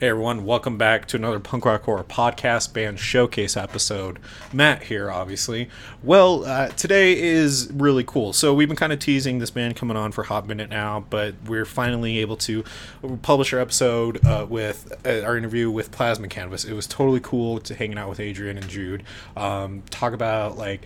Hey everyone, welcome back to another Punk Rock Horror Podcast Band Showcase episode. Matt here, obviously. Well, uh, today is really cool. So we've been kind of teasing this band coming on for a hot minute now, but we're finally able to publish our episode uh, with uh, our interview with Plasma Canvas. It was totally cool to hanging out with Adrian and Jude, um, talk about like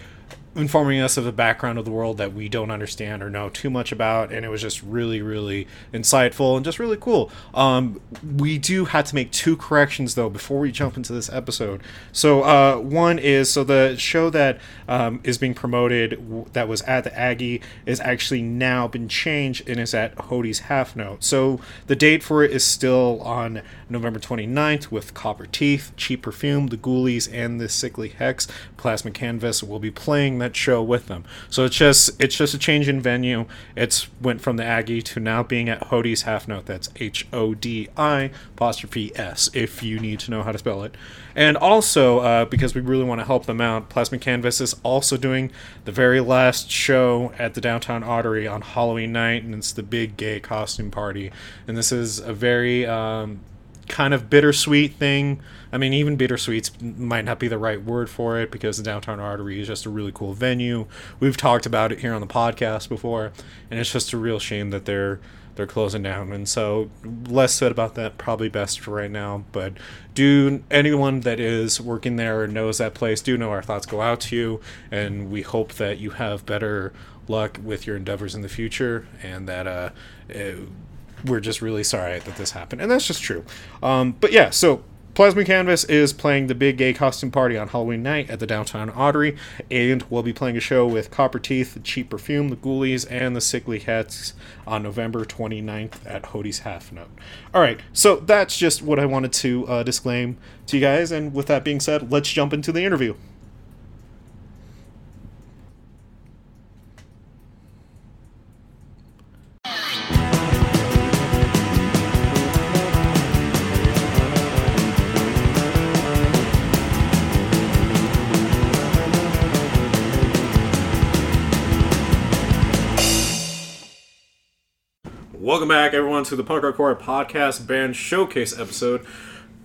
informing us of the background of the world that we don't understand or know too much about and it was just really really insightful and just really cool. Um, we do have to make two corrections though before we jump into this episode. So uh, one is so the show that um, is being promoted w- that was at the aggie is actually now been changed and is at Hodi's half note. So the date for it is still on november 29th with copper teeth cheap perfume the ghoulies and the sickly hex plasma canvas will be playing that show with them. So it's just it's just a change in venue. It's went from the Aggie to now being at Hodi's half note. That's H O D I apostrophe S if you need to know how to spell it. And also uh, because we really want to help them out, Plasma Canvas is also doing the very last show at the Downtown Artery on Halloween night, and it's the big gay costume party. And this is a very um, kind of bittersweet thing. I mean, even bittersweet might not be the right word for it because the Downtown Artery is just a really cool venue. We've talked about it here on the podcast before, and it's just a real shame that they're they're closing down. And so, less said about that, probably best for right now. But do anyone that is working there or knows that place, do know our thoughts go out to you, and we hope that you have better luck with your endeavors in the future, and that uh, it, we're just really sorry that this happened, and that's just true. Um, but yeah, so Plasma Canvas is playing the big gay costume party on Halloween night at the Downtown Artery, and we'll be playing a show with Copper Teeth, the Cheap Perfume, the Ghoulies, and the Sickly Heads on November 29th at Hodi's Half Note. All right, so that's just what I wanted to uh, disclaim to you guys, and with that being said, let's jump into the interview. Welcome back, everyone, to the Punk Rock Horror Podcast Band Showcase episode.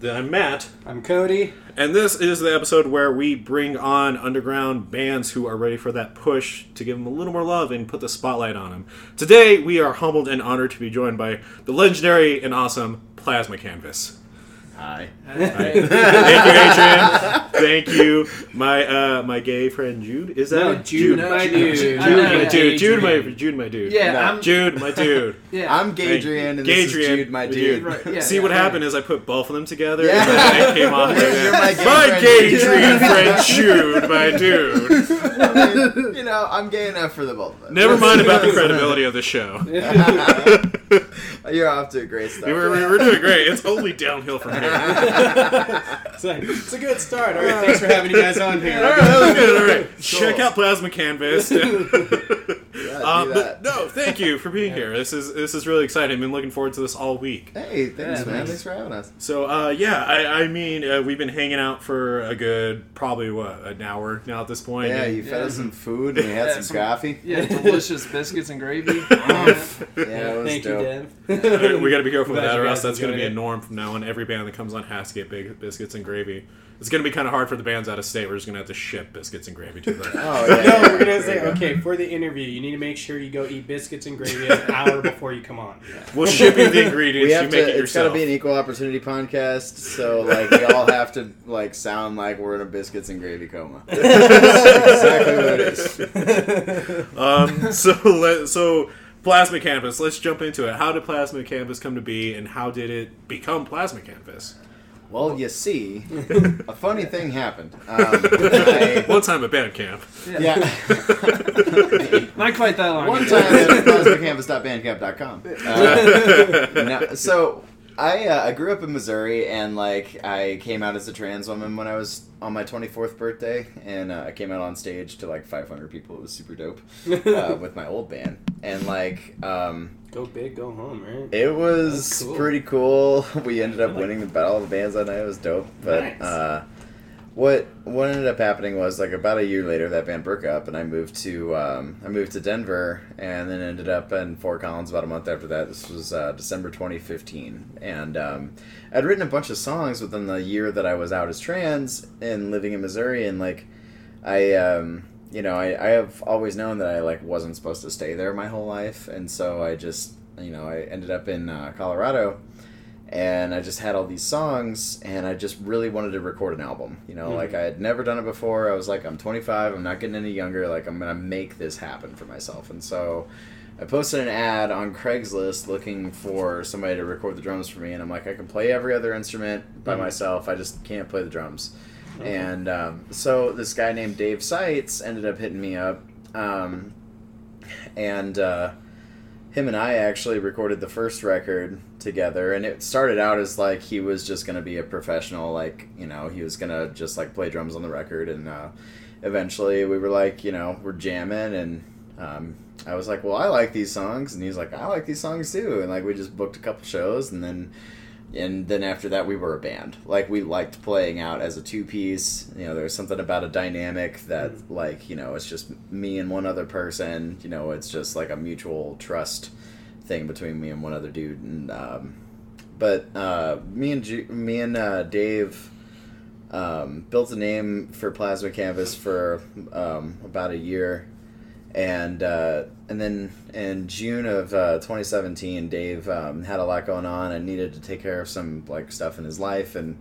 I'm Matt, I'm Cody. and this is the episode where we bring on underground bands who are ready for that push to give them a little more love and put the spotlight on them. Today, we are humbled and honored to be joined by the legendary and awesome Plasma Canvas. Hi. Thank you, Adrian. Thank you, my uh, my gay friend Jude. Is that No, it? Jude, my Jude, dude. Jude, I my dude, Jude, my Jude, my dude. Yeah, No. I'm Jude, my dude. Yeah, I'm Gadrian, and this is Jude, my dude. Right, yeah, See yeah, what yeah. happened is I put both of them together. Yeah. and then came off. like You're my gay my friend, gay Jude. Jude, my dude. I mean, you know, I'm gay enough for the both of us. Never mind about the credibility of the show. You're off to a great start. We're, we're doing great. It's only downhill from here. It's, like, it's a good start. All right, thanks for having you guys on here. All right, that was good. All right, check out Plasma Canvas. Yeah, Um, but no, thank you for being here. This is this is really exciting. I've been looking forward to this all week. Hey, thanks, Yeah, man. thanks. Thanks for having us. So uh, yeah, I, I mean uh, we've been hanging out for a good probably what an hour now at this point. Yeah, And- you fed Yeah. us some food and we had Yeah, some some- coffee. Yeah, delicious biscuits and gravy. Yeah, it was Thank dope. you, Uh, Dev. we got to be careful with that, you or else that's going to be a norm from now on. Every band that comes on has to get big biscuits and gravy. It's going to be kind of hard for the bands out of state. We're just going to have to ship biscuits and gravy to them. Oh, yeah. No, we're gonna say There you go. okay for the interview. You need to make sure you go eat biscuits and gravy an hour before you come on. We'll ship you the ingredients. We You have make to. it It's got to be an equal opportunity podcast, so like we all have to like sound like we're in a biscuits and gravy coma. That's exactly what it is. um, so let, so plasma canvas. Let's jump into it. How did plasma canvas come to be, and how did it become plasma canvas? Well, you see, a funny thing happened. Um, I, One time at band camp. yeah. Not quite that long. One time at plasmacanvas.bandcamp.com. Uh, no, so I uh, I grew up in Missouri and like I came out as a trans woman when I was on my 24th birthday and uh, I came out on stage to like 500 people. It was super dope uh, with my old band and like um, Go big, go home, right? it was cool. pretty cool. We ended up winning the battle of the bands that night. It was dope, but Nice. What what ended up happening was like about a year later that band broke up and I moved to um, I moved to Denver and then ended up in Fort Collins about a month after that. This was uh, December 2015 and um, I'd written a bunch of songs within the year that I was out as trans and living in Missouri and like I um, you know I, I have always known that I like wasn't supposed to stay there my whole life and so I just you know I ended up in uh, Colorado and I just had all these songs, and I just really wanted to record an album. You know, Mhm. like I had never done it before. I was like, I'm 25, I'm not getting any younger. Like I'm gonna make this happen for myself, and so I posted an ad on Craigslist looking for somebody to record the drums for me, and I'm like, I can play every other instrument by Mhm. myself. I just can't play the drums. Okay. And um, so this guy named Dave Seitz ended up hitting me up, um, and uh, him and I actually recorded the first record together. And it started out as like he was just gonna be a professional, like you know, he was gonna just like play drums on the record. And uh, eventually, we were like, you know, we're jamming, and um, I was like, well, I like these songs, and he's like, I like these songs too. And like we just booked a couple shows, and then and then after that we were a band. Like we liked playing out as a two piece you know there's something about a dynamic that like you know it's just me and one other person. You know it's just like a mutual trust thing between me and one other dude. And um, but uh, me and Ju- me and uh, Dave um, built a name for Plasma Canvas for um, about a year, and uh, and then in June of uh, 2017, Dave um, had a lot going on and needed to take care of some like stuff in his life, and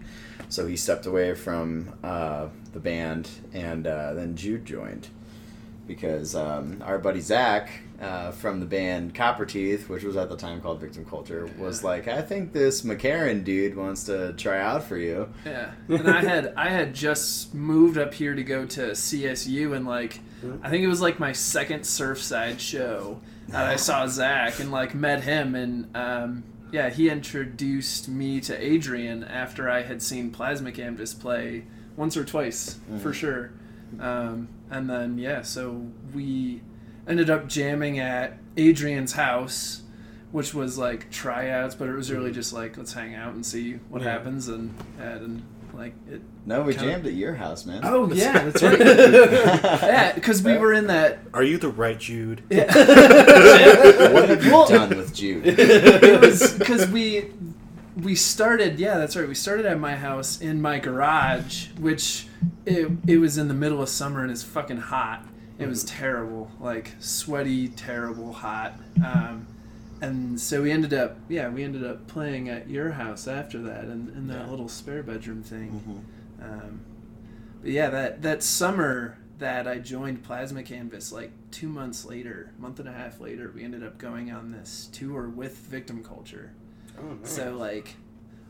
so he stepped away from uh, the band, and uh, then Jude joined. Because um, our buddy Zach uh, from the band Copper Teeth, which was at the time called Victim Culture, was like, I think this McCarran dude wants to try out for you. Yeah, and I had I had just moved up here to go to CSU, and like I think it was like my second Surfside show that I saw Zach and like met him, and um, yeah, he introduced me to Adrian after I had seen Plasma Canvas play once or twice for Mhm. sure, um, and then yeah, so we ended up jamming at Adrian's house. Which was like tryouts, but it was really just like let's hang out and see what Yeah. happens, and and like it. No, we Kinda- jammed at your house, man. Oh yeah, that's right. yeah, because we were in that. Are you the right Jude? Yeah. what have you Well- done with Jude? It was because we we started. Yeah, that's right. We started at my house in my garage, which it it was in the middle of summer and it's fucking hot. It was terrible, like sweaty, terrible, hot. Um, and so we ended up, yeah, we ended up playing at your house after that, in, in that Yeah. little spare bedroom thing. Mhm. Um, but yeah, that that summer that I joined Plasma Canvas, like two months later, month and a half later, we ended up going on this tour with Victim Culture. Oh, nice. So like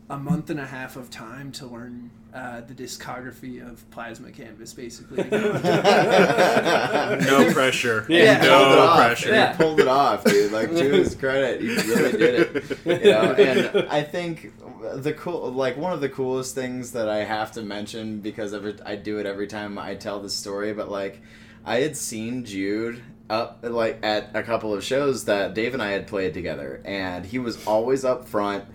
a month and a half of time to learn uh, the discography of Plasma Canvas, basically. No pressure. Yeah. You pulled it No off. pressure. Yeah. You pulled it off, dude. Like to his credit, he really did it. You know, and I think the cool, like one of the coolest things that I have to mention because every I do it every time I tell this story, but like I had seen Jude up like at a couple of shows that Dave and I had played together, and he was always up front.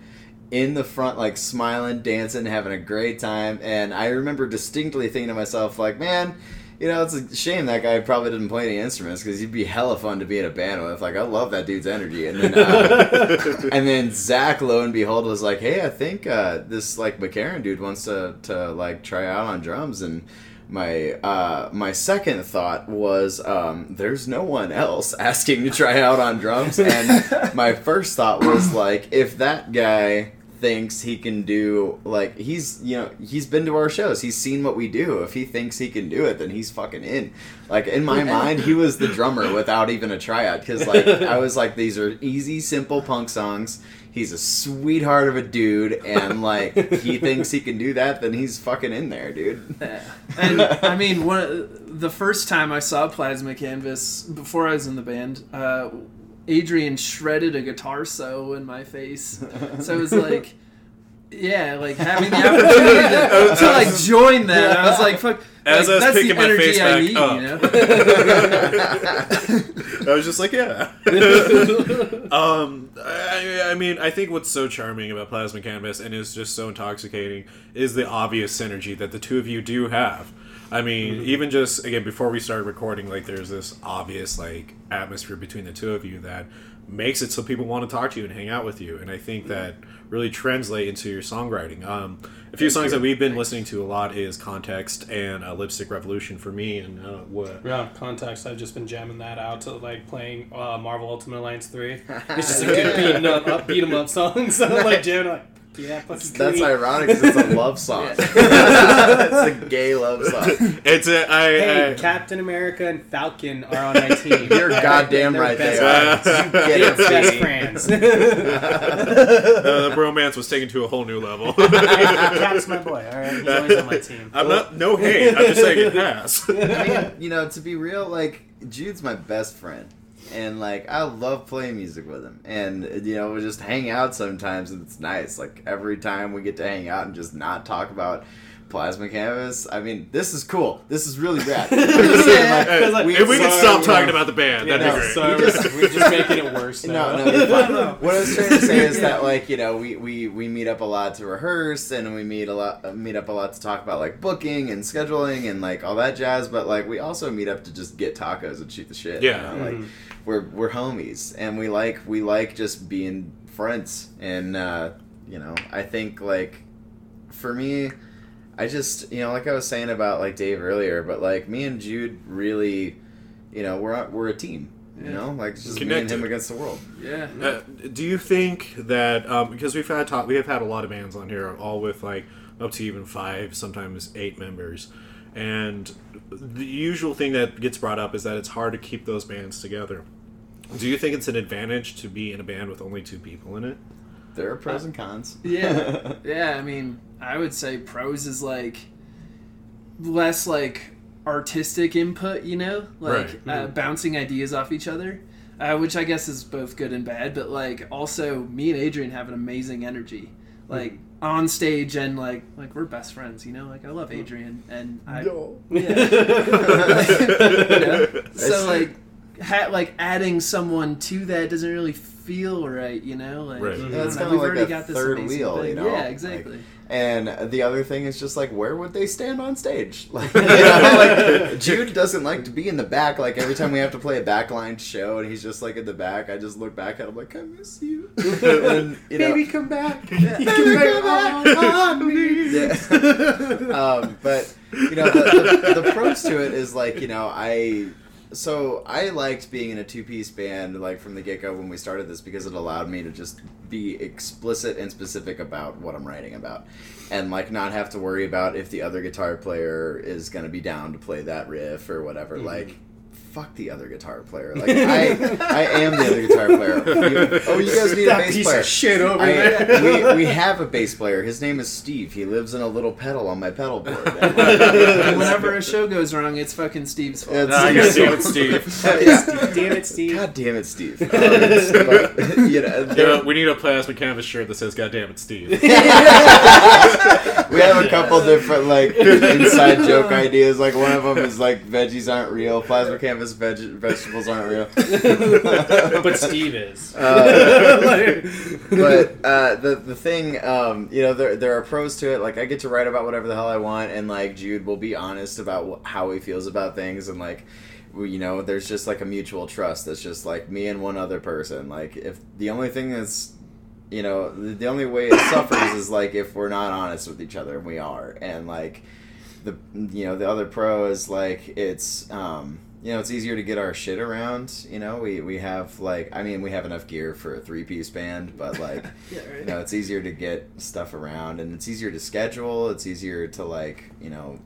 In the front, like smiling, dancing, having a great time, and I remember distinctly thinking to myself, like, "Man, you know, it's a shame that guy probably didn't play any instruments because he'd be hella fun to be in a band with. Like, I love that dude's energy. And then, uh, and then Zach, lo and behold, was like, "Hey, I think uh, this like McCarran dude wants to to like try out on drums." And my uh, my second thought was, um, "There's no one else asking to try out on drums." And my first thought was like, if that guy thinks he can do like he's you know he's been to our shows. He's seen what we do. If he thinks he can do it then he's fucking in. Like in my mind he was the drummer without even a tryout. Because like i was like these are easy simple punk songs he's a sweetheart of a dude and like he thinks he can do that then he's fucking in there dude Yeah. And I mean, one the first time I saw Plasma Canvas before I was in the band, uh, Adrian shredded a guitar so in my face. So it was like, yeah, like having the opportunity to, to like join that. I was like, fuck. As like, I was that's picking the my energy face I back need, up. you know? I was just like, yeah. um, I, I mean, I think what's so charming about Plasma Canvas and is just so intoxicating is the obvious synergy that the two of you do have. I mean, even just again before we started recording, like there's this obvious like atmosphere between the two of you that makes it so people want to talk to you and hang out with you, and I think that really translate into your songwriting. Um, a few songs that we've been listening to a lot is Context and uh, Lipstick Revolution for me, and uh, what Yeah, context. I've just been jamming that out to like playing uh, Marvel Ultimate Alliance three. It's just a good beat 'em up, up beat 'em up song. So I'm like jamming like, yeah, fucking That's ironic because it's a love song. it's a gay love song. it's a I. Hey, I Captain America and Falcon are on my team. You're goddamn They're right They are. You get They're it, best baby. friends. uh, the romance was taken to a whole new level. Cap's my boy. All right, he's always on my team. I'm not no hate. I'm just saying it has. I mean, you know, to be real, like Jude's my best friend, and like I love playing music with him, and you know, we just hang out sometimes, and it's nice. Like every time we get to hang out and just not talk about plasma canvas. I mean, this is cool. This is really rad. We're like, Hey, like, if we could stop we talking about the band, Yeah, that'd no, be great. sorry, We just- we're, we're just making it worse now. No, no, you're. What I was trying to say is that like you know we, we, we meet up a lot to rehearse and we meet a lot uh, meet up a lot to talk about like booking and scheduling and like all that jazz. But like we also meet up to just get tacos and shoot the shit. you Yeah. know? like Mhm. we're we're homies and we like we like just being friends and uh, you know I think like for me. I just, you know, like I was saying about like Dave earlier, but like me and Jude really, you know, we're we're a team. You know, like it's just me and him against the world. Yeah. Uh, do you think that um, because we've had talk, we have had a lot of bands on here, all with like up to even five, sometimes eight members, and the usual thing that gets brought up is that it's hard to keep those bands together. Do you think it's an advantage to be in a band with only two people in it? There are pros and cons. Yeah. yeah, I mean, I would say pros is like less like artistic input, you know, like Right. uh, bouncing ideas off each other, uh, which I guess is both good and bad. But like, also, me and Adrian have an amazing energy, like on stage and like like we're best friends, you know. Like I love Adrian and I. Yeah. You know? So like, ha- like adding someone to that doesn't really feel right, you know. Like, Right. I Yeah, don't know, kinda we've like already a got this third wheel, thing. you know? Yeah, Like, exactly. And the other thing is just like, where would they stand on stage? Like, you know, like Jude doesn't like to be in the back. Like every time we have to play a backline show, and he's just like in the back, I just look back at him like, I miss you. and, you know, Baby, come back. Yeah. You come back on me. Yeah. um, but you know, the, the, the pros to it is like you know I. So I liked being in a two-piece band like from the get-go when we started this because it allowed me to just be explicit and specific about what I'm writing about, and like not have to worry about if the other guitar player is gonna be down to play that riff or whatever. Mm-hmm. Like, fuck the other guitar player. Like I, I am the other guitar player. You- oh, you guys need a That bass piece player. of shit over I, there. we, we have a bass player. His name is Steve. He lives in a little pedal on my pedal board. And whenever a show goes wrong, it's fucking Steve's fault. It's Ah, God Steve's damn it. Steve. Yeah. Damn it, Steve. God damn it, Steve. Um, but, you know, Yeah, we need a plasma canvas shirt that says "God damn it, Steve." we have a couple different like inside joke ideas. Like one of them is like veggies aren't real, plasma canvas veg- vegetables aren't real. but Steve is. Uh, but uh, the the thing, um, you know, there there are pros to it. Like I get to write about whatever the hell I want, and like Jude will be honest about wh- how he feels about things, and like. You know, there's just like a mutual trust that's just like me and one other person. Like, if the only thing that's, you know, the, the only way it suffers is like if we're not honest with each other, and we are. And like, the, you know, the other pro is like, it's, um, you know, it's easier to get our shit around. You know, we, we have like, I mean, we have enough gear for a three piece band, but like, Yeah, you know, it's easier to get stuff around and it's easier to schedule. It's easier to like, you know,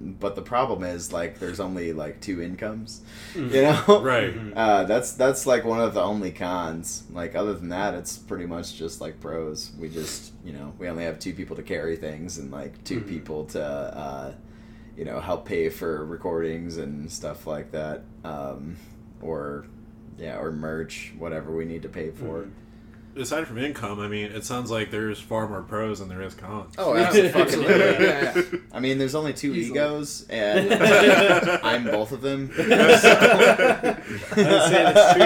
but the problem is like there's only like two incomes, you know. right. Uh, that's that's like one of the only cons. Like other than that, it's pretty much just like pros. We just you know we only have two people to carry things and like 2 Mhm. people to uh, you know help pay for recordings and stuff like that, um, or yeah, or merch, whatever we need to pay for. Aside from income, I mean, it sounds like there's far more pros than there is cons. Oh, absolutely. absolutely. Yeah, yeah. I mean, there's only two Easily. egos, and I'm both of them. I'd say that's true.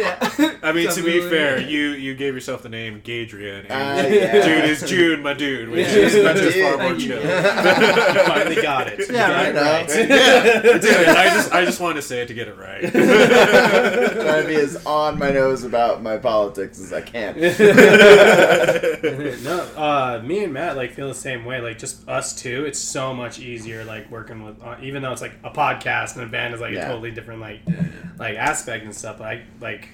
Yeah. I mean, to be fair, you you gave yourself the name Gadrian, Uh, and yeah. dude is June, my dude, which Yeah. is that's just far more chill. You finally got it. You Yeah, got it right. right. Dude, I just I just wanted to say it to get it right. trying to be as on my nose about my politics as I can. no, uh, me and Matt like feel the same way. Like just us two, it's so much easier. Like working with, uh, even though it's like a podcast and a band is like Yeah. a totally different like like aspect and stuff. Like like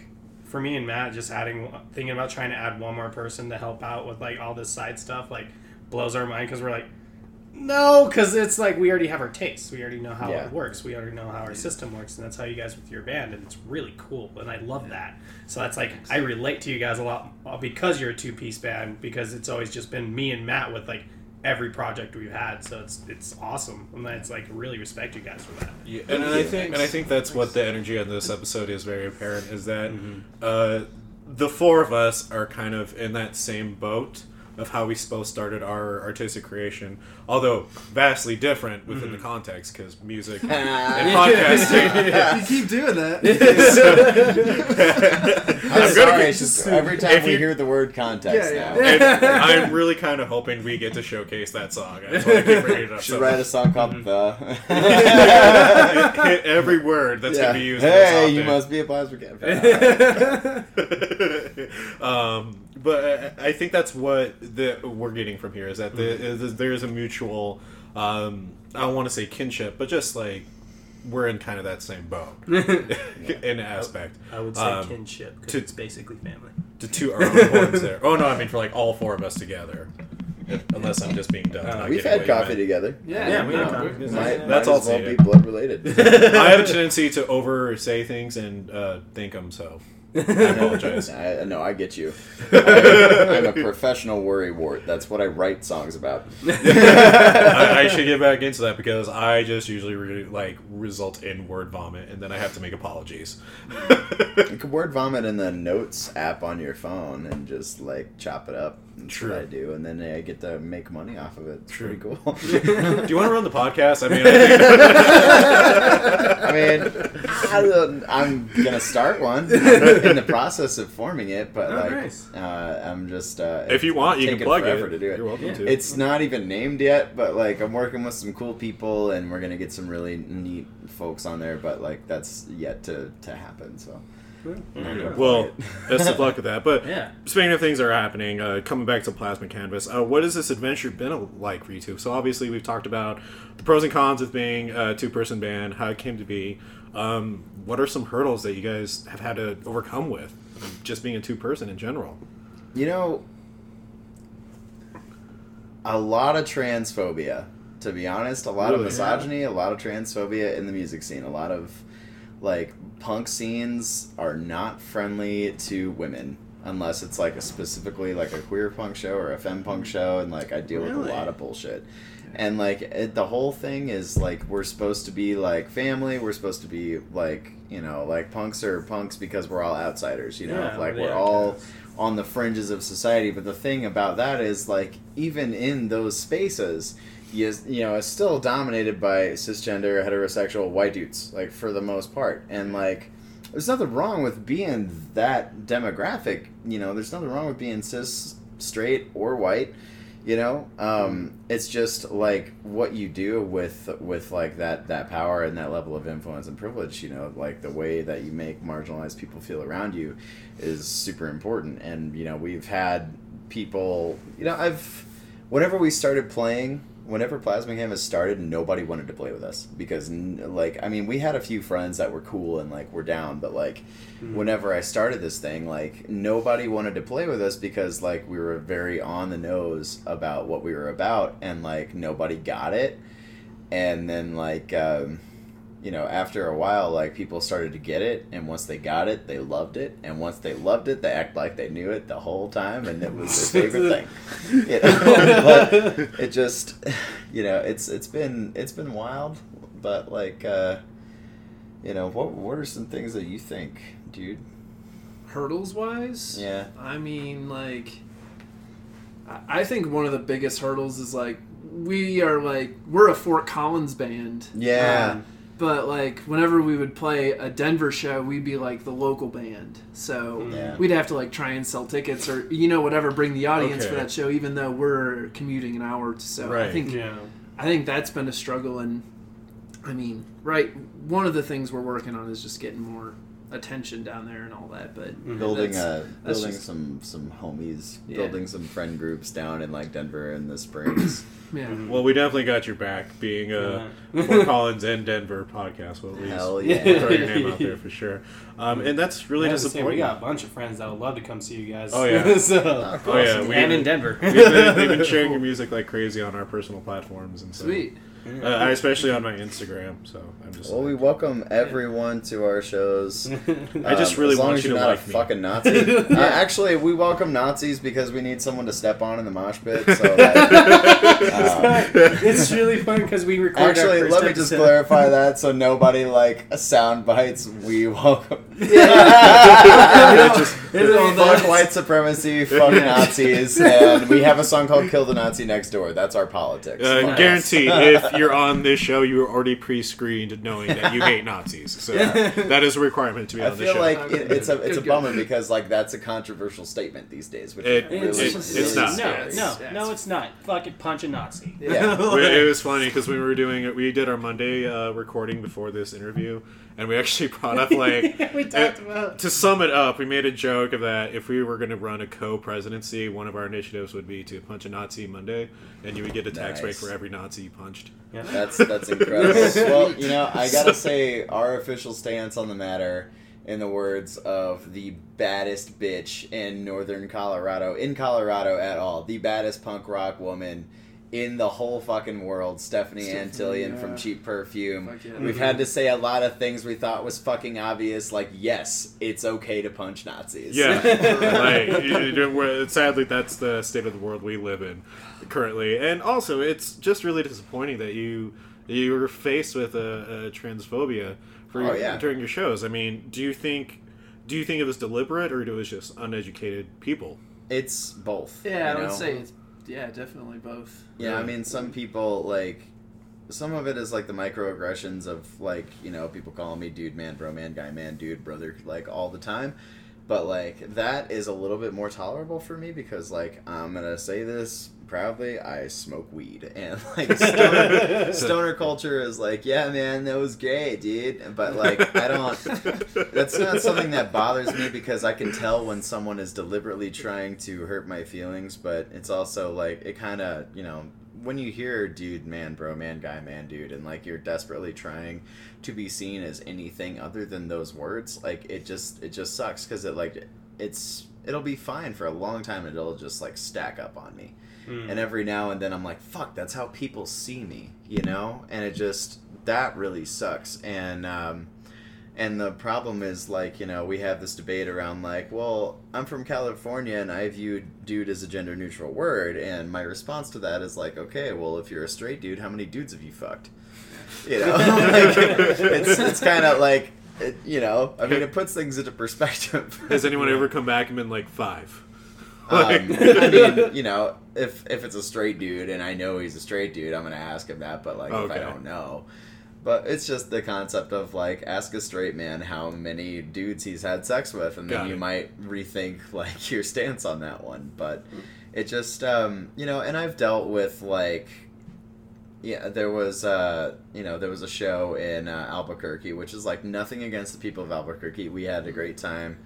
for me and Matt, just adding thinking about trying to add one more person to help out with like all this side stuff like blows our mind because we're like. No, because it's like we already have our tastes. We already know how Yeah. it works. We already know how our system works, and that's how you guys with your band, and it's really cool. And I love that. So that's like I relate to you guys a lot uh, because you're a two piece band. Because it's always just been me and Matt with like every project we've had. So it's it's awesome, and it's like really respect you guys for that. Yeah, and, and I think and I think that's what the energy on this episode is very apparent is that uh, the four of us are kind of in that same boat of how we both started our artistic creation, although vastly different within the context because music and podcasting. You keep doing that. I'm I'm sorry. gonna just every time we you- hear the word context Yeah, now. yeah. and I'm really kind of hoping we get to showcase that song. That's why I keep bringing it up. Should so write a song called The. Hit every word that's Yeah. gonna be used. in this Hey, you must be a plasma can. um, but I I think that's what the, we're getting from here is that the, Mm-hmm. is there's a mutual, um, I don't want to say kinship, but just like we're in kind of that same boat in aspect. I would say Um, kinship because to- it's basically family. To toot our own horns there. Oh no, I mean for like all four of us together. Unless I'm just being dumb. Uh, We've had coffee meant. together. Yeah, Yeah, we no, have coffee. we- Might, That's might all as well be blood related. I have a tendency to over say things and uh, think them, so I apologize. I, no, I get you. I, I'm a professional worry wart. That's what I write songs about. I, I should get back into that because I just usually re- like result in word vomit, and then I have to make apologies. You could word vomit in the notes app on your phone and just like chop it up. That's True. what I do, and then I get to make money off of it. It's True. pretty cool. Do you want to run the podcast? I mean, I I mean, I I'm gonna start one. I'm in the process of forming it, but Oh, like, nice. uh, I'm just. Uh, if you want, you can plug it. To do it. You're welcome Yeah. to. It's not even named yet, but like I'm working with some cool people, and we're gonna get some really neat folks on there. But like that's yet to to happen. So. Well, best of luck with that. But Yeah. speaking of things that are happening, uh, coming back to Plasma Canvas, uh, what has this adventure been like for you two? So obviously we've talked about the pros and cons of being a two-person band, how it came to be. Um, what are some hurdles that you guys have had to overcome with just being a two-person in general? You know, a lot of transphobia. To be honest, a lot of Really? misogyny, a lot of transphobia in the music scene. A lot of like punk scenes are not friendly to women unless it's like a specifically like a queer punk show or a femme punk show and like I deal with a lot of bullshit. And like it, the whole thing is like we're supposed to be like family, we're supposed to be like, you know, like punks are punks because we're all outsiders, you know? Yeah, like we're all on the fringes of society. But the thing about that is, like, even in those spaces, you, you know, it's still dominated by cisgender, heterosexual white dudes, like, for the most part. And, like, there's nothing wrong with being that demographic, you know, there's nothing wrong with being cis, straight, or white. You know, um, it's just like what you do with with like that that power and that level of influence and privilege. You know, like the way that you make marginalized people feel around you is super important. And you know, we've had people. You know, I've whenever we started playing, whenever Plasma Canvas started, nobody wanted to play with us because, like, I mean, we had a few friends that were cool and like were down, but like, whenever I started this thing, like, nobody wanted to play with us because like we were very on the nose about what we were about, and like nobody got it, and then like. Um, you know, after a while, like people started to get it, and once they got it, they loved it, and once they loved it, they act like they knew it the whole time, and it was their favorite thing. You know, but it just, you know, it's it's been it's been wild, but like, uh, you know, what what are some things that you think, dude? hurdles wise, Yeah. I mean, like, I- think one of the biggest hurdles is like we are like we're a Fort Collins band. Yeah. Um, but like whenever we would play a Denver show, we'd be like the local band. So mm. Yeah. we'd have to like try and sell tickets or you know whatever bring the audience for that show, even though we're commuting an hour. or So I think Yeah. I think that's been a struggle, and I mean, right. One of the things we're working on is just getting more attention down there and all that. But building that's- uh that's building just- some some homies Yeah. building some friend groups down in like denver in the springs yeah. Well, we definitely got your back, being a Fort Collins and Denver podcast. Well, at least hell Yeah. yeah throw your name out there for sure. Um, and that's really I was gonna disappointing. we got a bunch of friends that would love to come see you guys. Oh, yeah. so, Oh yeah, we, and in Denver. we've, been, we've been sharing your music like crazy on our personal platforms and so, Sweet. Uh, especially on my Instagram. So I'm just. well we welcome everyone to our shows I just Um, really as long want as you you're to not like a me. fucking Nazi. uh, actually, we welcome Nazis because we need someone to step on in the mosh pit. So that, um, it's really fun because we record. our actually, first let me just clarify that so nobody like sound bites. We welcome. Just- fuck white supremacy, fuck Nazis, and we have a song called "Kill the Nazi Next Door." That's our politics. Uh, guaranteed, if you're on this show, you were already pre-screened knowing that you hate Nazis. So that is a requirement to be I on this feel show. like it, it's a it's a Good, good. bummer because like that's a controversial statement these days. Which It- is it- really, it's really not. No, no, Yeah, no, it's- it's not. Fucking punch a Nazi. Yeah. Well, it was funny because we were doing it. We did our Monday uh, recording before this interview, and we actually brought up like we talked about. to sum it up. We made a joke of that if we were going to run a co-presidency, one of our initiatives would be to punch a Nazi Monday, and you would get a tax break for every Nazi you punched. That's that's incredible. well, you know, I gotta say, our official stance on the matter, in the words of the baddest bitch in northern Colorado, in Colorado at all, the baddest punk rock woman in the whole fucking world, Stephanie, Stephanie, Antillion yeah. from Cheap Perfume. Yeah. We've had to say a lot of things we thought was fucking obvious, like yes, it's okay to punch Nazis. Yeah, like you- you- sadly, that's the state of the world we live in currently, and also it's just really disappointing that you you were faced with a, a transphobia for Oh, your, yeah. during your shows. I mean, do you think do you think it was deliberate or it was just uneducated people? it's both. Yeah, I you would know? say it's yeah, definitely both. Yeah, I mean, some people like some of it is like the microaggressions of like you know people calling me dude, man, bro, man, guy, man, dude, brother, like all the time. But like that is a little bit more tolerable for me because like I'm gonna say this proudly, I smoke weed and like stoner, stoner culture is like yeah, man, that was gay, dude. But like I don't. That's not something that bothers me because I can tell when someone is deliberately trying to hurt my feelings, but it's also like it kind of, you know, when you hear dude, man, bro, man, guy, man, dude, and like you're desperately trying to be seen as anything other than those words, like it just it just sucks because it like it's it'll be fine for a long time and it'll just like stack up on me. And every now and then I'm like, fuck, that's how people see me, you know? And it just that really sucks. And um and the problem is, like, you know, we have this debate around, like, well, I'm from California and I view dude as a gender neutral word. And my response to that is, like, okay, well, if you're a straight dude, how many dudes have you fucked? You know? like, it's it's kind of like, it, you know, I mean, it puts things into perspective. Has anyone ever come back and been like five? Um, I mean, you know, if if it's a straight dude and I know he's a straight dude, I'm gonna ask him that. But like, if I don't know, but it's just the concept of like, ask a straight man how many dudes he's had sex with, and then Got you it. might rethink like your stance on that one. But it just, um, you know, and I've dealt with like. Yeah, there was uh, you know, there was a show in uh, Albuquerque, which is like nothing against the people of Albuquerque. We had a great time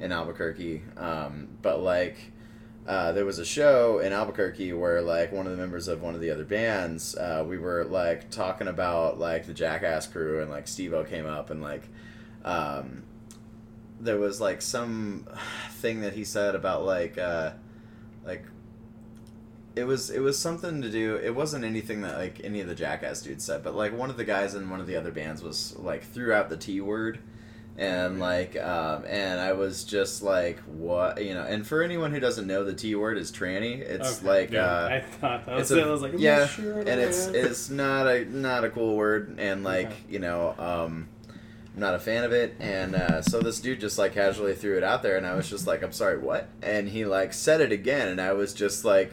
in Albuquerque, um, but like uh, there was a show in Albuquerque where like one of the members of one of the other bands, uh, we were like talking about like the Jackass crew and like Steve-O came up and like um, there was like some thing that he said about like uh, like it was it was something to do it wasn't anything that like any of the Jackass dudes said but like one of the guys in one of the other bands was like threw out the T word and like um, and I was just like what you know and for anyone who doesn't know the T word is tranny it's Okay. like Yeah. uh, I thought that was it. I was like, yeah, sure. and it's it's not a not a cool word, and like Okay. you know, um, I'm not a fan of it. And uh, so this dude just like casually threw it out there, and I was just like, I'm sorry, what? And he like said it again, and I was just like,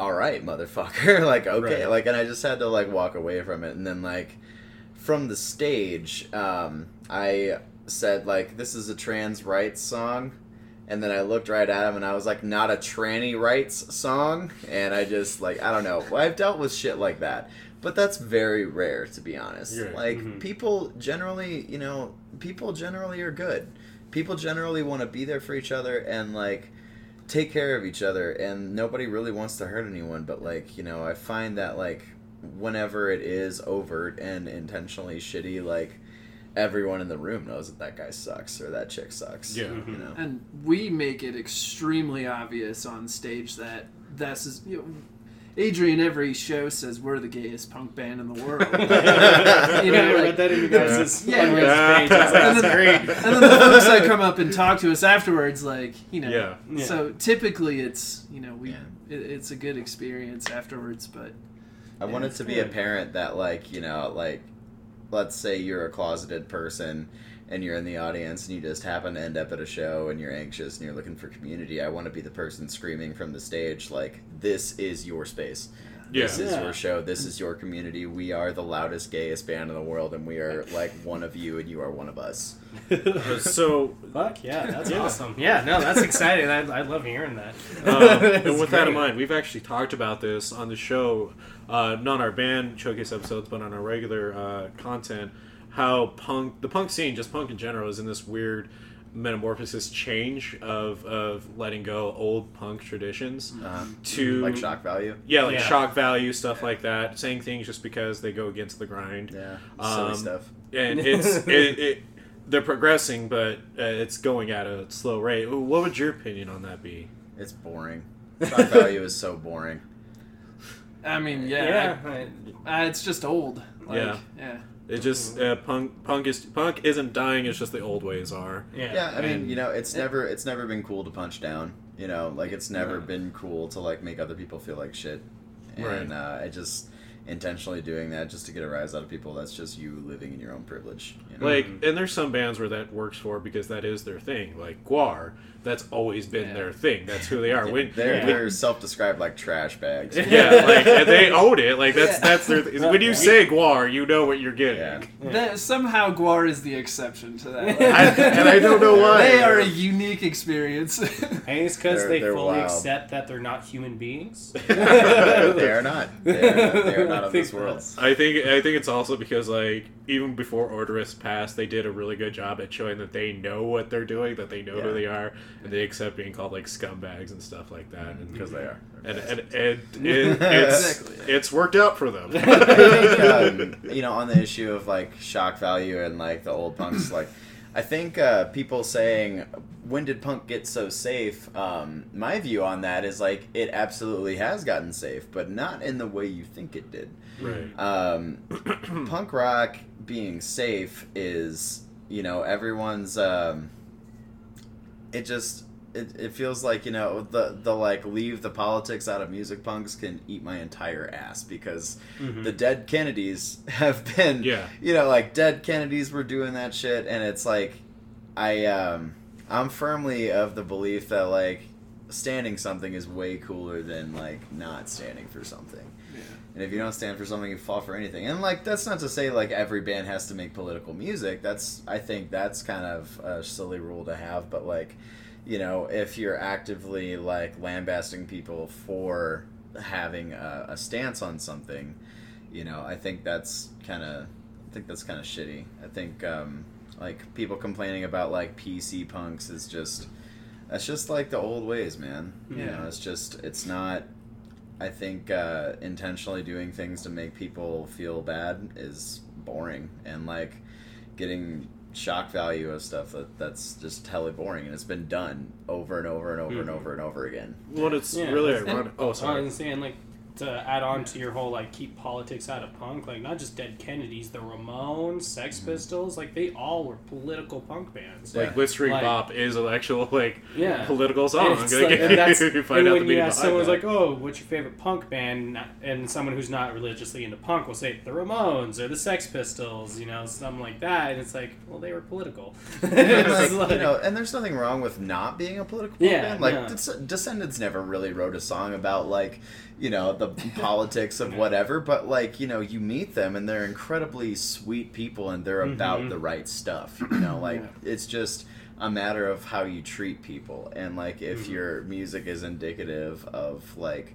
all right, motherfucker. like, okay. Right. Like, and I just had to like walk away from it. And then like from the stage, um, I said like, this is a trans rights song. And then I looked right at him and I was like, not a tranny rights song. And I just like, I don't know. I've dealt with shit like that. But that's very rare, to be honest. Yeah. Like, Mhm. people generally, you know, people generally are good. People generally want to be there for each other and like take care of each other and nobody really wants to hurt anyone but like you know i find that like whenever it is overt and intentionally shitty like everyone in the room knows that that guy sucks or that chick sucks Yeah. you know And we make it extremely obvious on stage that this is. You know, Adrian every show says we're the gayest punk band in the world. you You know, know, like- that in you guys' Yeah. fundraise Yeah. page. I And then- great. and then the folks that come up and talk to us afterwards, like you know. Yeah. Yeah. So typically, it's you know we Yeah. it, it's a good experience afterwards, but i Yeah, want it to be good. apparent that like you know like let's say you're a closeted person and you're in the audience and you just happen to end up at a show and you're anxious and you're looking for community i want to be the person screaming from the stage like this is your space Yeah. This is Yeah. your show. This is your community. We are the loudest, gayest band in the world, and we are like one of you, and you are one of us. So, Fuck yeah, that's Yeah. awesome. Yeah, no, that's exciting. I, I love hearing that. um, and with that in mind, we've actually talked about this on the show, uh, not on our band showcase episodes, but on our regular uh, content. How punk, the punk scene, just punk in general, is in this weird metamorphosis change of of letting go old punk traditions Uh, to like shock value. yeah, like Yeah. shock value stuff like that, saying things just because they go against the grind. Yeah, Um, silly stuff. and it's it, it they're progressing, but uh, it's going at a slow rate. What would your opinion on that be? It's boring. Shock value is so boring. I mean, Yeah, yeah, I- uh, it's just old. Like, Yeah. yeah. It just uh, punk punk is punk isn't dying. It's just the old ways are. yeah. Yeah, I mean, you know, it's never it's never been cool to punch down. You know, like it's never Right. been cool to like make other people feel like shit. And uh, I just intentionally doing that just to get a rise out of people. That's just you living in your own privilege. You know? Like, and there's some bands where that works for because that is their thing. Like GWAR, that's always been Yeah. their thing. That's who they are. When they're Yeah. they're self-described like trash bags. yeah, like and they own it. Like that's Yeah. that's their. Th- when you say GWAR, you know what you're getting. Yeah. That, somehow GWAR is the exception to that. I, and I don't know why. they are a unique experience. I think it's because They're- they they're fully wild. accept that they're not human beings. they are not. They are, they are not I of this world. I think I think it's also because like even before Oderus passed, they did a really good job at showing that they know what they're doing, that they know Yeah. who they are, and they accept being called like scumbags and stuff like that. And Because they are. and and, and it, it's Exactly. it's worked out for them. I think, um, you know, on the issue of like shock value and like the old punks, like I think uh, people saying when did punk get so safe? Um, my view on that is like it absolutely has gotten safe, but not in the way you think it did. right. Um, punk rock being safe is you know everyone's. Um, it just it, it feels like you know the the like leave the politics out of music punks can eat my entire ass because Mhm. the dead Kennedys have been Yeah. you know like dead Kennedys were doing that shit and it's like I um I'm firmly of the belief that like standing something is way cooler than like not standing for something. And if you don't stand for something, you fall for anything. And like that's not to say like every band has to make political music. That's I think that's kind of a silly rule to have. But like, you know, if you're actively like lambasting people for having a, a stance on something, you know, I think that's kind of I think that's kind of shitty. I think um, like people complaining about like PC punks is just that's just like the old ways, man. You Yeah. know, it's just it's not. I think uh, intentionally doing things to make people feel bad is boring, and like getting shock value of stuff that that's just hella boring, and it's been done over and over and over and Mhm. over and over again. What it's Yeah. really And- ironic. Oh, I sorry. was saying, like, to add on to your whole like keep politics out of punk, like not just Dead Kennedys, the Ramones, Sex mm-hmm. Pistols, like they all were political punk bands. Like Blitzkrieg Like- Bop is an actual like Yeah. political song. it's Like, like- and that's- you find and out when the you ask behind someone's that. like, "Oh, what's your favorite punk band?" and someone who's not religiously into punk will say the Ramones or the Sex Pistols, you know, something like that, and it's like, well, they were political. And, like, like- you know, and there's nothing wrong with not being a political Yeah, band. Like yeah. Des- Descendents never really wrote a song about like, you know, the politics of whatever. But like, you know, you meet them and they're incredibly sweet people and they're about Mhm. the right stuff. You know, like it's just a matter of how you treat people and like if Mhm. your music is indicative of like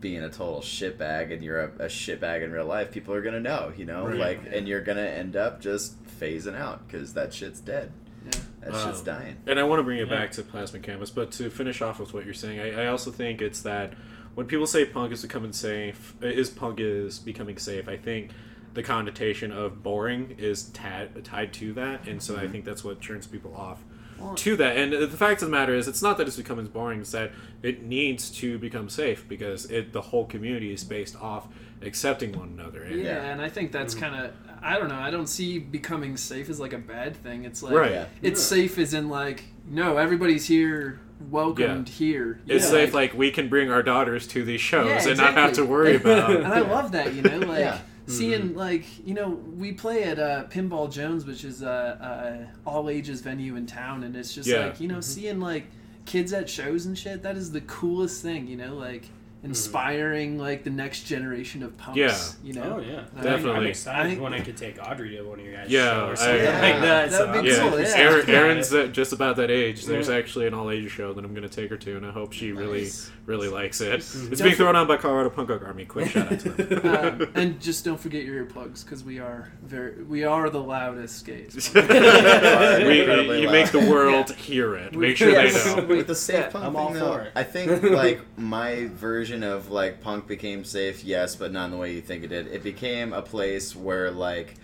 being a total shitbag and you're a, a shitbag in real life, people are gonna know, you know, Right. like, and you're gonna end up just phasing out because that shit's dead. Yeah. That Um, shit's dying. And I want to bring it Yeah. back to Plasma Canvas, but to finish off with what you're saying, I, I also think it's that when people say punk is becoming safe, is punk is becoming safe, I think the connotation of boring is tad, tied to that, and so I think that's what turns people off Well- to that. And the fact of the matter is, it's not that it's becoming boring; it's that it needs to become safe because it the whole community is based off accepting one another. And, Yeah, Yeah. and I think that's Mhm. kind of I don't know. I don't see becoming safe as like a bad thing. It's like Right. Yeah. it's safe as in like no, everybody's here, welcomed here. It's Yeah, safe, like, we can bring our daughters to these shows Yeah, and not have to worry about. and I love that. You know, like Yeah. seeing like you know we play at uh, Pinball Jones, which is a, a all ages venue in town, and it's just Yeah. like you know seeing like kids at shows and shit. That is the coolest thing. You know, like inspiring like the next generation of punks. Yeah. you know. Oh yeah, I Definitely. I'm I excited think- when I could take Audrey to one of your guys' Yeah, show or I- something Yeah. like that. That'd so be Yeah, cool, yeah. Aaron, Aaron's uh, just about that age. There's Yeah. actually an all ages show that I'm going to take her to, and I hope she really, Nice. really likes it. It's Don't being thrown on by Colorado Punk Rock Army. Quick shout out to them. Uh, and just don't forget your earplugs because we are very we are the loudest gays. we, Incredibly you loud. make the world hear it. Make sure Yes. they know. With the safe Yeah, punk I'm all though, for it. I think like my version of like punk became safe, yes, but not in the way you think it did. It became a place where like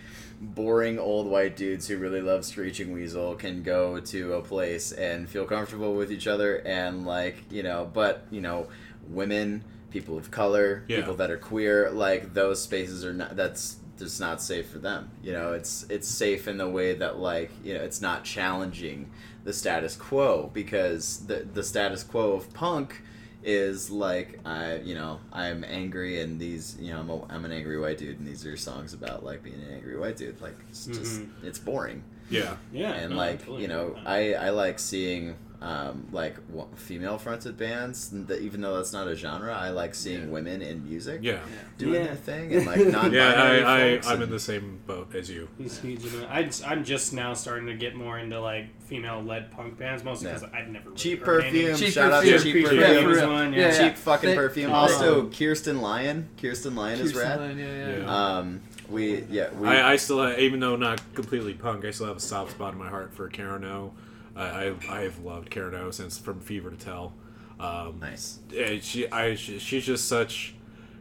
boring old white dudes who really love Screeching Weasel can go to a place and feel comfortable with each other and like you know, but you know, women, people of color, Yeah. people that are queer, like those spaces are not. That's just not safe for them. You know, it's it's safe in the way that like you know it's not challenging the status quo because the the status quo of punk is like I you know I'm angry and these you know I'm, a, I'm an angry white dude and these are songs about like being an angry white dude like it's just Mhm. it's boring Yeah. yeah, and no, like totally you know agree with that. I I like seeing um, like female fronted bands that even though that's not a genre I like seeing women in music Yeah. doing Yeah. their thing and like non Yeah, I, I, I'm in the same boat as you. He's huge. In. I, I'm just now starting to get more into like female-led punk bands, mostly Yeah. because I've never really cheap heard any- perfume Cheap shout out Perfume. to cheap Cheap perfume, Perfume for is real. one. Yeah, Yeah, yeah. cheap fucking They- perfume. Also, Kirsten Lyon. Kirsten Lyon is Kirsten rad. Lyon, yeah, yeah. Yeah. Um, we yeah we I, I still, have, even though not completely punk, I still have a soft spot in my heart for Karen O. I, I, I've loved Karen O since from Fever to Tell. Um, nice. yeah, she, I, she, she's just such,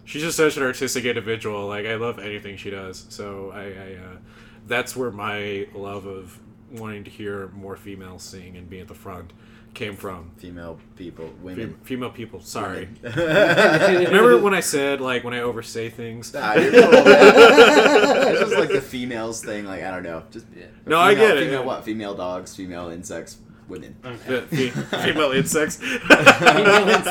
she's just such an artistic individual. Like I love anything she does. So I, I uh, that's where my love of wanting to hear more females sing and be at the front came from. Female people, women. female people. Sorry. Remember when I said like when I oversay things? Nah, you're cool, it's just like the females thing. Like I don't know. Just Yeah. No, I get it. Female what? Female dogs, female insects, women. Okay. Fe- female insects. I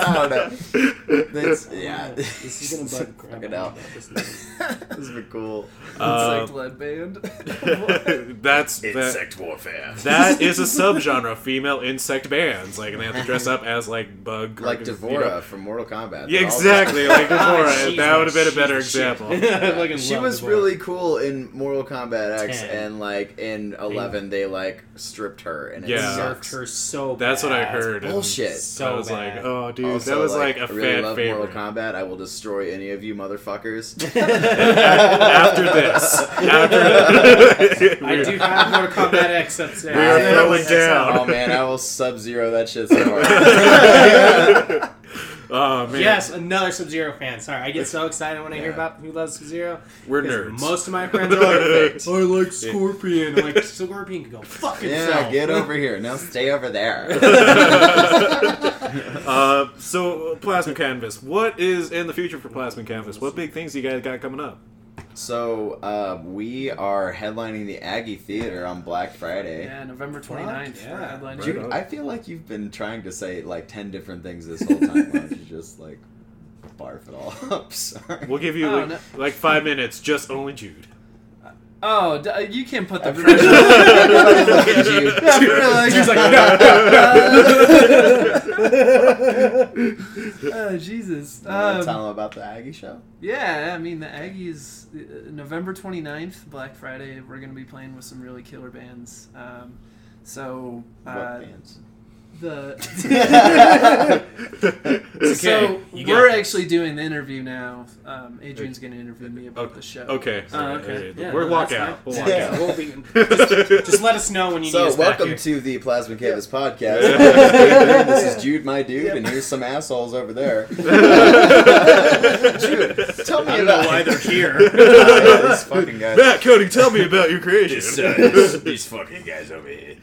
don't know. That's, yeah. This is gonna bug crap Fucking out hell. of me about this name. this would be cool. Uh, Insect led band. that's that, warfare. that is a subgenre, female insect bands. Like, and they have to dress up as like bug, Like you D'Vorah know- from Mortal Kombat. Yeah, exactly. Like D'Vorah. she's that would have been a better she's example. I fucking She was Deborah. really cool in Mortal Kombat X, Ten. and like in Eleven, they like stripped her, and it Yeah. sucks. Her so. That's what I heard. and Bullshit. So I was bad. like, oh, dude, Also, that was like, a I really fan love favorite. Mortal Kombat. I will destroy any of you motherfuckers. After this, after this. I do have Mortal Kombat X upstairs. We are I- throwing oh, down. oh man, I will sub zero that shit so hard. Oh man, Yes, another Sub Zero fan. Sorry, I get so excited when I hear about who loves Sub Zero. we're nerds. Most of my friends are like, I like Scorpion. I'm like, Scorpion can go fuck Yeah, himself. get over here. Now stay over there. uh, so plasma canvas. What is in the future for plasma canvas? What big things you guys got coming up? So uh, we are headlining the Aggie Theater on Black Friday. Yeah, November 29th for yeah. headline. Right Dude, on. I feel like you've been trying to say like ten different things this whole time. Why don't you just like barf it all up? Sorry. We'll give you Oh, like, no. like five minutes, just only Jude. Oh, d- uh, you can't put the Everybody, pressure. everybody look at you. Yeah, for like- She's like, oh Jesus. You wanna Um, tell them about the Aggie show. yeah, I mean the Aggies, uh, November 29th, Black Friday. We're gonna be playing with some really killer bands. Um, so What uh, bands? The okay. so You we're got- actually doing the interview now. Um, Adrian's gonna interview me about Okay. the show. Okay. Oh, okay. Yeah, we're no, walk out. We'll walk Yeah. out. we'll be, just, just let us know when you need So, us back welcome here. to the Plasma Canvas podcast. this is Jude, my dude, and here's some assholes over there. Jude, tell me I don't know about why they're here. this fucking guy. Matt Cody, tell me about your creation. These fucking guys over here.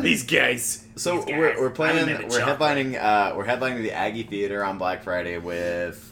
These guys. So These guys, we're, we're I'm playing. We're headlining. Uh, we're headlining the Aggie Theater on Black Friday with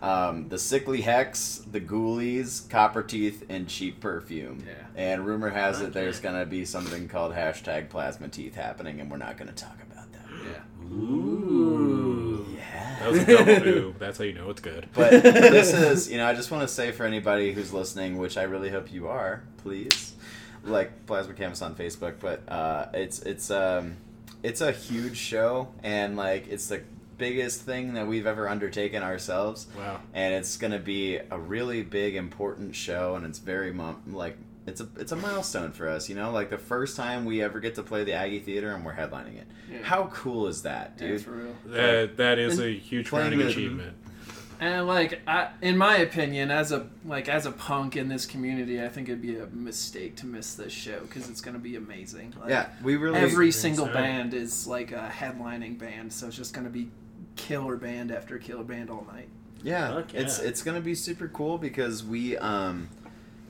um, the Sickly Hex, the Ghoulies, Copper Teeth, and Cheap Perfume. Yeah. And rumor has it there's gonna be something called hashtag Plasma Teeth happening, and we're not gonna talk about that. Yeah. Ooh. Yeah. That was a double ooh. That's how you know it's good. But this is, you know, I just want to say for anybody who's listening, which I really hope you are, please, like Plasma Canvas on Facebook. But uh, it's it's um it's a huge show, and like it's the biggest thing that we've ever undertaken ourselves, Wow. and it's gonna be a really big, important show, and it's very mo- like. It's a it's a milestone for us, you know, like the first time we ever get to play the Aggie Theater and we're headlining it. Yeah. How cool is that, Yeah, dude? for real. That that is a huge Playing achievement. And like, I, in my opinion, as a like as a punk in this community, I think it'd be a mistake to miss this show because it's gonna be amazing. Like, yeah, we really every single so. band is like a headlining band, so it's just gonna be killer band after killer band all night. Yeah, Fuck it's yeah. it's gonna be super cool because we, um,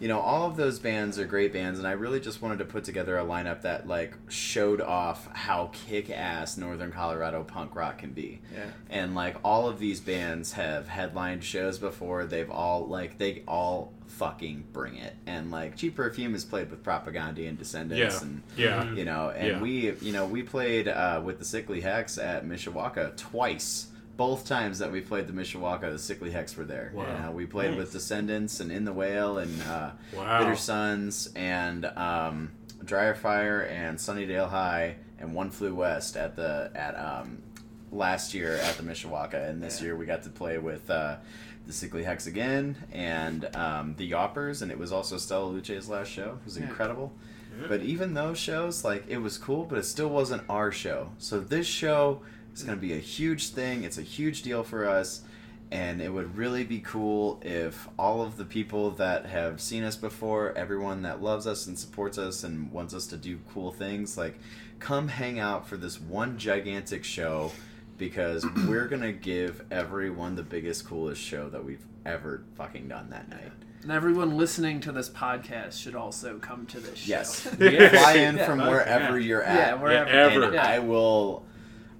you know, all of those bands are great bands, and I really just wanted to put together a lineup that like showed off how kick-ass Northern Colorado punk rock can be. Yeah. And like all of these bands have headlined shows before. They've all like they all fucking bring it. And like Cheap Perfume has played with Propaganda and Descendents, Yeah. and Yeah. you know, and Yeah. we, you know, we played uh, with the Sickly Hex at Mishawaka twice. Both times that we played the Mishawaka, the Sickly Hex were there. Wow. You know, we played Nice. with Descendents and In the Whale and uh, Wow. Bitter Sons and um, Dryer Fire and Sunnydale High and One Flew West at the at um, last year at the Mishawaka, and this Yeah. year we got to play with. Uh, the Sickly Hex again, and um, the Yoppers, and it was also Stella Luce's last show. It was Yeah. incredible. But even those shows, like it was cool, but it still wasn't our show. So this show is going to be a huge thing. It's a huge deal for us, and it would really be cool if all of the people that have seen us before, everyone that loves us and supports us and wants us to do cool things, like come hang out for this one gigantic show because we're gonna give everyone the biggest, coolest show that we've ever fucking done that night. And everyone listening to this podcast should also come to this show. Yes, Yeah. fly in Yeah. from Okay. wherever you're at. Yeah, wherever. Yeah, ever. and Yeah. I will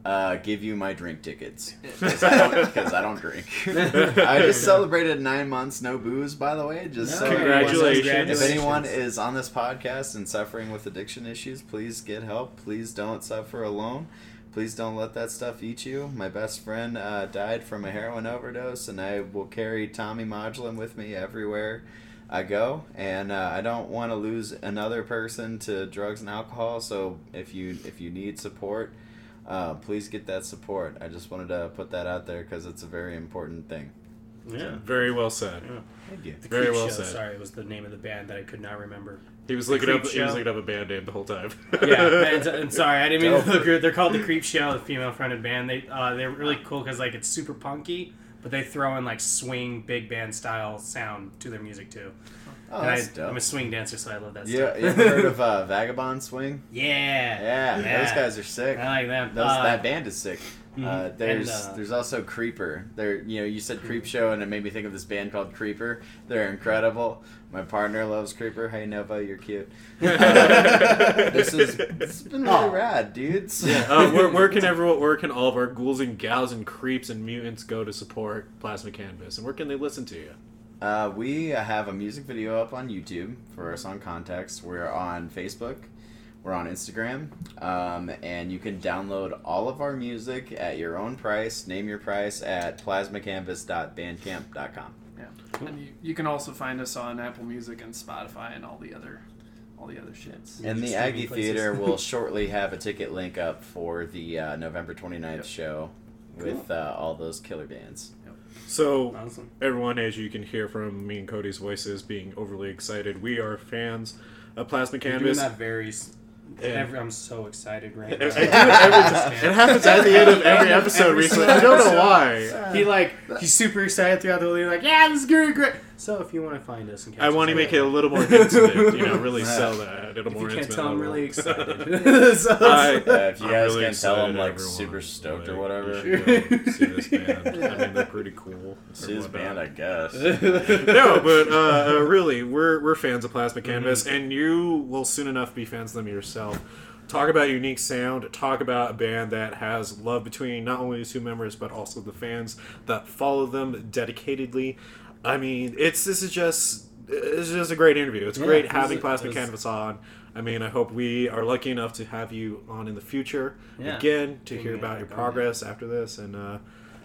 uh, give you my drink tickets because I, don't- I don't drink. I just celebrated nine months no booze, by the way. Just so everyone. Congratulations. If anyone is on this podcast and suffering with addiction issues, please get help. Please don't suffer alone. Please don't let that stuff eat you. My best friend uh, died from a heroin overdose, and I will carry Tommy Modulin with me everywhere I go. And uh, I don't want to lose another person to drugs and alcohol. So if you if you need support, uh, please get that support. I just wanted to put that out there because it's a very important thing. Yeah. Very well said. Thank you. The Very well Show, said. Sorry, it was the name of the band that I could not remember. He was The looking up. Creep He was looking up a band name the whole time. yeah, and, and sorry, I didn't mean to Dope. look rude. They're called the Creep Show, the female-fronted band. They uh, they're really cool because like it's super punky, but they throw in like swing big band style sound to their music too. Oh, and I, that's dope. I'm a swing dancer, so I love that Yeah, stuff. you ever heard of uh, Vagabond Swing? yeah, Yeah, those guys are sick. I like them. Those, Uh, that band is sick. Uh, there's And, uh, there's also Creeper. There, you know, you said Creep Show, and it made me think of this band called Creeper. They're incredible. My partner loves Creeper. Hey Nova, you're cute. Uh, this is this has been really Aw. rad, dudes. uh, where, where can everyone, where can all of our ghouls and gals and creeps and mutants go to support Plasma Canvas, and where can they listen to you? Uh, we have a music video up on YouTube for our song Context. We're on Facebook. We're on Instagram. Um, and you can download all of our music at your own price. Name your price at plasmacanvas.bandcamp.com. Yeah. And you, you can also find us on Apple Music and Spotify and all the other all the other shits. And the Aggie places. Theater will shortly have a ticket link up for the uh, November 29th show with uh, all those killer bands. So, Awesome. everyone, as you can hear from me and Cody's voices being overly excited, we are fans of Plasma You're doing Canvas. that very. s- Every, I'm so excited right I- I now. it every- it happens at the end of every episode recently. I don't know why. He like he's super excited throughout the whole day. Like, yeah, this is great, great. So if you want to find us, and catch I us want to make it a little more intimate, you know, really sell that. A little If more you can't intimate tell, I'm really excited. so I- Uh, if you I'm guys really can tell, I'm like everyone. super stoked or whatever. you should go see this band. I mean, they're pretty cool. It's or his band, I guess. no, but uh, uh, really, we're we're fans of Plasma Mm-hmm. Canvas, and you will soon enough be fans of them yourself. Talk about unique sound. Talk about a band that has love between not only the two members but also the fans that follow them dedicatedly. I mean, it's this is just it's just a great interview. It's Yeah, great having was- Plasma was- Canvas on. I mean, I hope we are lucky enough to have you on in the future Yeah. again to hear about back your on, progress after this. And uh,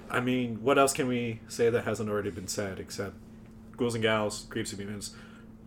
I mean, what else can we say that hasn't already been said except ghouls and gals, creeps and mutants,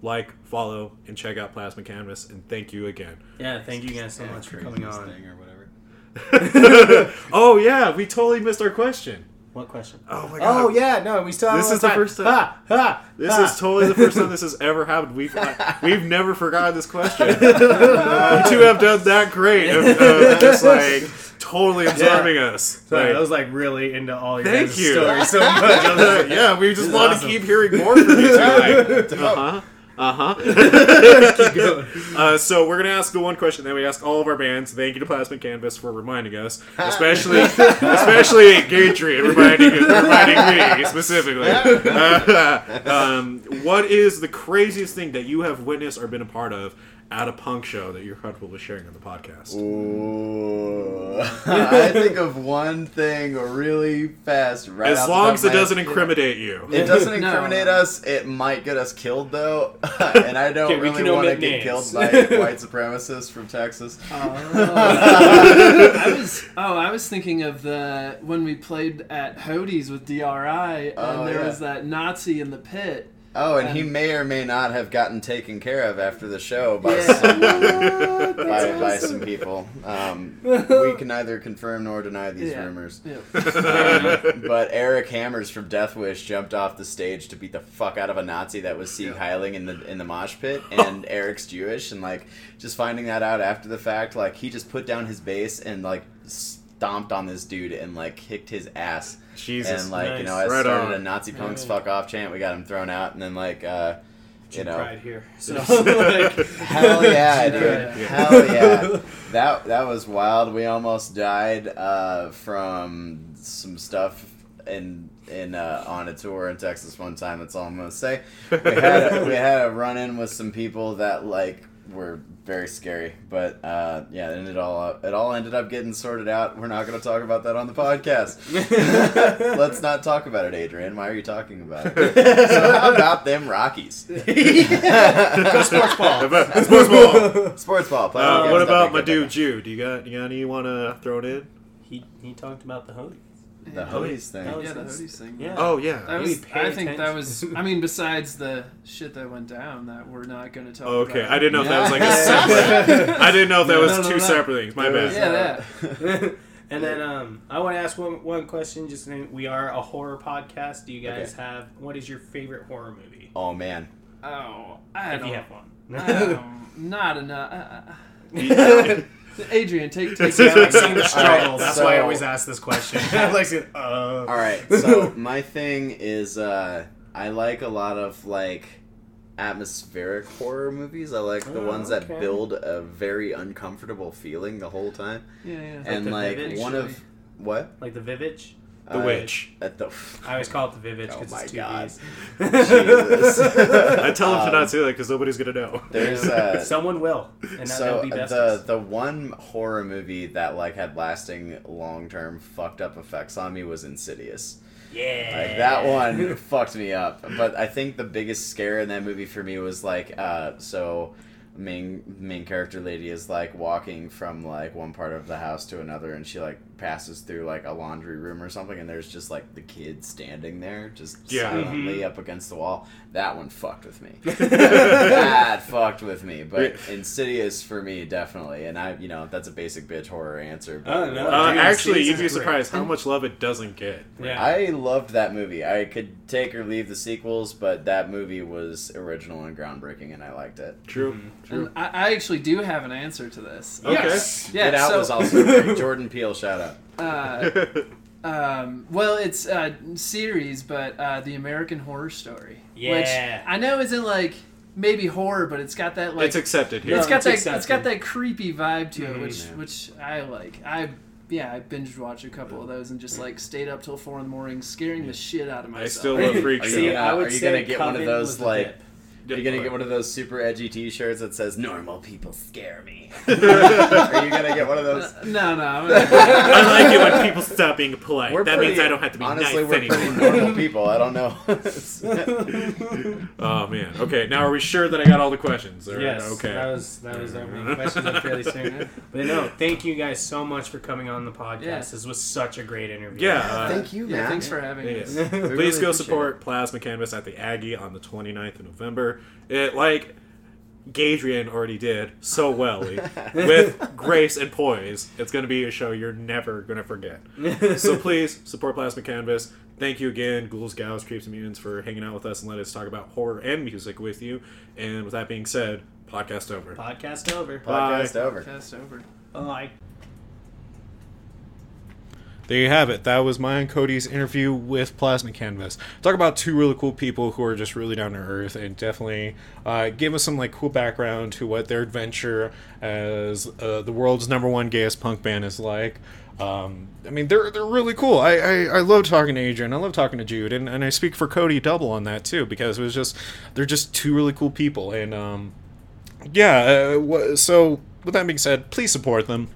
like, follow, and check out Plasma Canvas. And thank you again. yeah, thank you guys so much for coming on. Thing or whatever. oh yeah, we totally missed our question. What question? Oh my god. Oh yeah, no, we still. have This is the time. first time- Ha, ha, This ha. is totally the first time this has ever happened. We've we've never forgotten this question. you two have done that great of, of just like totally absorbing us. Sorry, Like, I was like really into all your Thank guys' you. stories so much. Like, yeah, we just This is wanted awesome. to keep hearing more from you two. Like, uh huh. Uh Keep going. huh. Uh, so we're gonna ask the one question that we ask all of our bands. Thank you to Plasma Canvas for reminding us, especially especially Gatry reminding reminding me specifically. Uh, um, what is the craziest thing that you have witnessed or been a part of at a punk show that you're comfortable with sharing on the podcast? Ooh. I think of one thing really fast. Right as long as it doesn't head. incriminate you. It doesn't No. incriminate us. It might get us killed though, and I don't Okay, really want to get names. killed by white supremacists from Texas. Oh. I was oh, I was thinking of the when we played at Hodi's with DRI, and Oh, there yeah. was that Nazi in the pit. Oh, and he Um, may or may not have gotten taken care of after the show by Yeah. someone, by, by some people. Um, we can neither confirm nor deny these Yeah. rumors. Yeah. Um, but Eric Hammers from Death Wish jumped off the stage to beat the fuck out of a Nazi that was Sieg Heiling in the in the mosh pit, and Eric's Jewish, and like just finding that out after the fact, like he just put down his bass and like stomped on this dude and like kicked his ass, Jesus. and like you know, I Right started on. a Nazi punks Right. fuck off chant. We got him thrown out, and then like uh, you Some know, pride here. So like, Hell yeah, dude! Yeah. Hell yeah! That that was wild. We almost died uh, from some stuff in in uh, on a tour in Texas one time. That's all I'm gonna say. We had a, we had a run in with some people that like were very scary, but uh, yeah, it ended all up, it all ended up getting sorted out. We're not gonna talk about that on the podcast. Let's not talk about it, Adrian. Why are you talking about it? So how about them Rockies? sports ball. Sports ball. Sports ball. Uh, what about my dude better. Jew? Do you got you got any you want to throw it in? He he talked about the hoodies. The hoodies thing. That was Yeah, the his- Hodi's thing. Yeah. Oh yeah. That was, pay I think that attention. was. I mean, besides the shit that went down, that we're not going to talk about. Oh Okay, about. I didn't know if that was like a Yeah. separate. I didn't know if that was No, no, two no. separate things. My bad. Yeah, uh, and then um, I want to ask one one question. Just saying, we are a horror podcast. Do you guys Okay. have what is your favorite horror movie? Oh man. Oh, I If don't. you have one. um, not enough. Uh, uh, Adrian, take take. See, I like seeing the All struggle. right, That's so- why I always ask this question. Like uh, All right. So my thing is, uh, I like a lot of like atmospheric horror movies. I like the Oh, ones that build a very uncomfortable feeling the whole time. Yeah, yeah. and the like Vivid one of What? Like the Vivitch? The Uh, Witch. At the. I always call it the Vivitch Oh because my it's two God. V's. Jesus. I tell him to Um, not say that because nobody's gonna know. There's uh, Someone will, and so that'll be the the one horror movie that like had lasting long term fucked up effects on me was Insidious. yeah, Like that one fucked me up. But I think the biggest scare in that movie for me was like uh so main main character lady is like walking from like one part of the house to another and she like passes through like a laundry room or something and there's just like the kid standing there just Yeah. silently up against the wall. That one fucked with me. that fucked with me. But Insidious for me definitely. And I you know, that's a basic bitch horror answer. But Oh, no. Uh, Dude, actually, you'd be surprised how much love it doesn't get. yeah. I loved that movie. I could take or leave the sequels, but that movie was original and groundbreaking, and I liked it. True. Mm-hmm. True. And I, I actually do have an answer to this. Okay. Yes. Yeah, Get Out so- was also. Jordan Peele, shout out. Uh, um, well, it's a series, but uh, the American Horror Story. Yeah. Which I know isn't like maybe horror, but it's got that like it's accepted here. it's No, got it's that accepted. it's got that creepy vibe to it, Mhm. which which I like. I yeah, I binge watched a couple of those and just like stayed up till four in the morning, scaring the shit out of myself. I still love Freak Are Show. you See, gonna- I would are you say gonna get one of those, like- dip. Are you gonna get one of those super edgy T-shirts that says "Normal people scare me"? Are you gonna get one of those? no, no. I'm- I like it when people stop being polite. We're that pretty- means I don't have to be honestly, nice we're anymore. pretty normal people. I don't know. Oh man. Okay. Now are we sure that I got all the questions? Or- Yes, Okay. that was that was our main questions. I'm fairly certain. But no, thank you guys so much for coming on the podcast. Yeah. This was such a great interview. Yeah, uh, Thank you, yeah, man. thanks for having Yeah. us. We Please really go appreciate support Plasma Canvas at the Aggie on the 29th of November. It like Gadrian already did so well with grace and poise. It's going to be a show you're never going to forget. so please support Plasma Canvas. Thank you again, Ghouls, Gals, Creeps, and Mutants, for hanging out with us and let us talk about horror and music with you. And with that being said, podcast over. Podcast over. Podcast over. Cast over. Bye. There you have it. That was my and Cody's interview with Plasma Canvas. Talk about two really cool people who are just really down to earth and definitely uh, give us some like cool background to what their adventure as uh, the world's number one gayest punk band is like. Um, I mean, they're they're really cool. I, I, I love talking to Adrian. I love talking to Jude, and, and I speak for Cody double on that too because it was just they're just two really cool people. And um, yeah, uh, so with that being said, please support them.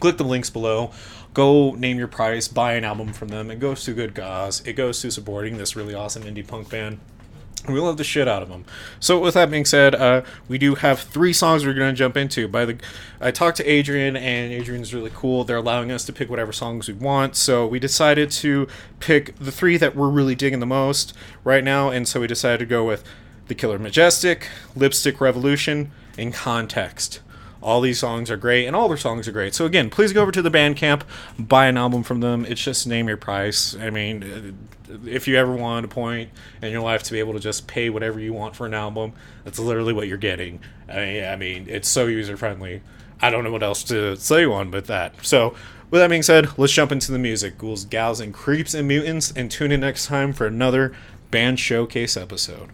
Click the links below. Go name your price, buy an album from them. It goes to good cause. It goes to supporting this really awesome indie punk band. We love the shit out of them. So with that being said, uh, we do have three songs we're going to jump into. By the, I talked to Adrian, and Adrian's really cool. They're allowing us to pick whatever songs we want. So we decided to pick the three that we're really digging the most right now, and so we decided to go with The Killer Majestic, Lipstick Revolution, and Context. All these songs are great, and all their songs are great. So again, please go over to the Bandcamp, buy an album from them. It's just name your price. I mean, if you ever want a point in your life to be able to just pay whatever you want for an album, that's literally what you're getting. I mean, I mean it's so user friendly. I don't know what else to say on but that. So, with that being said, let's jump into the music. Ghouls, gals, and creeps and mutants, and tune in next time for another band showcase episode.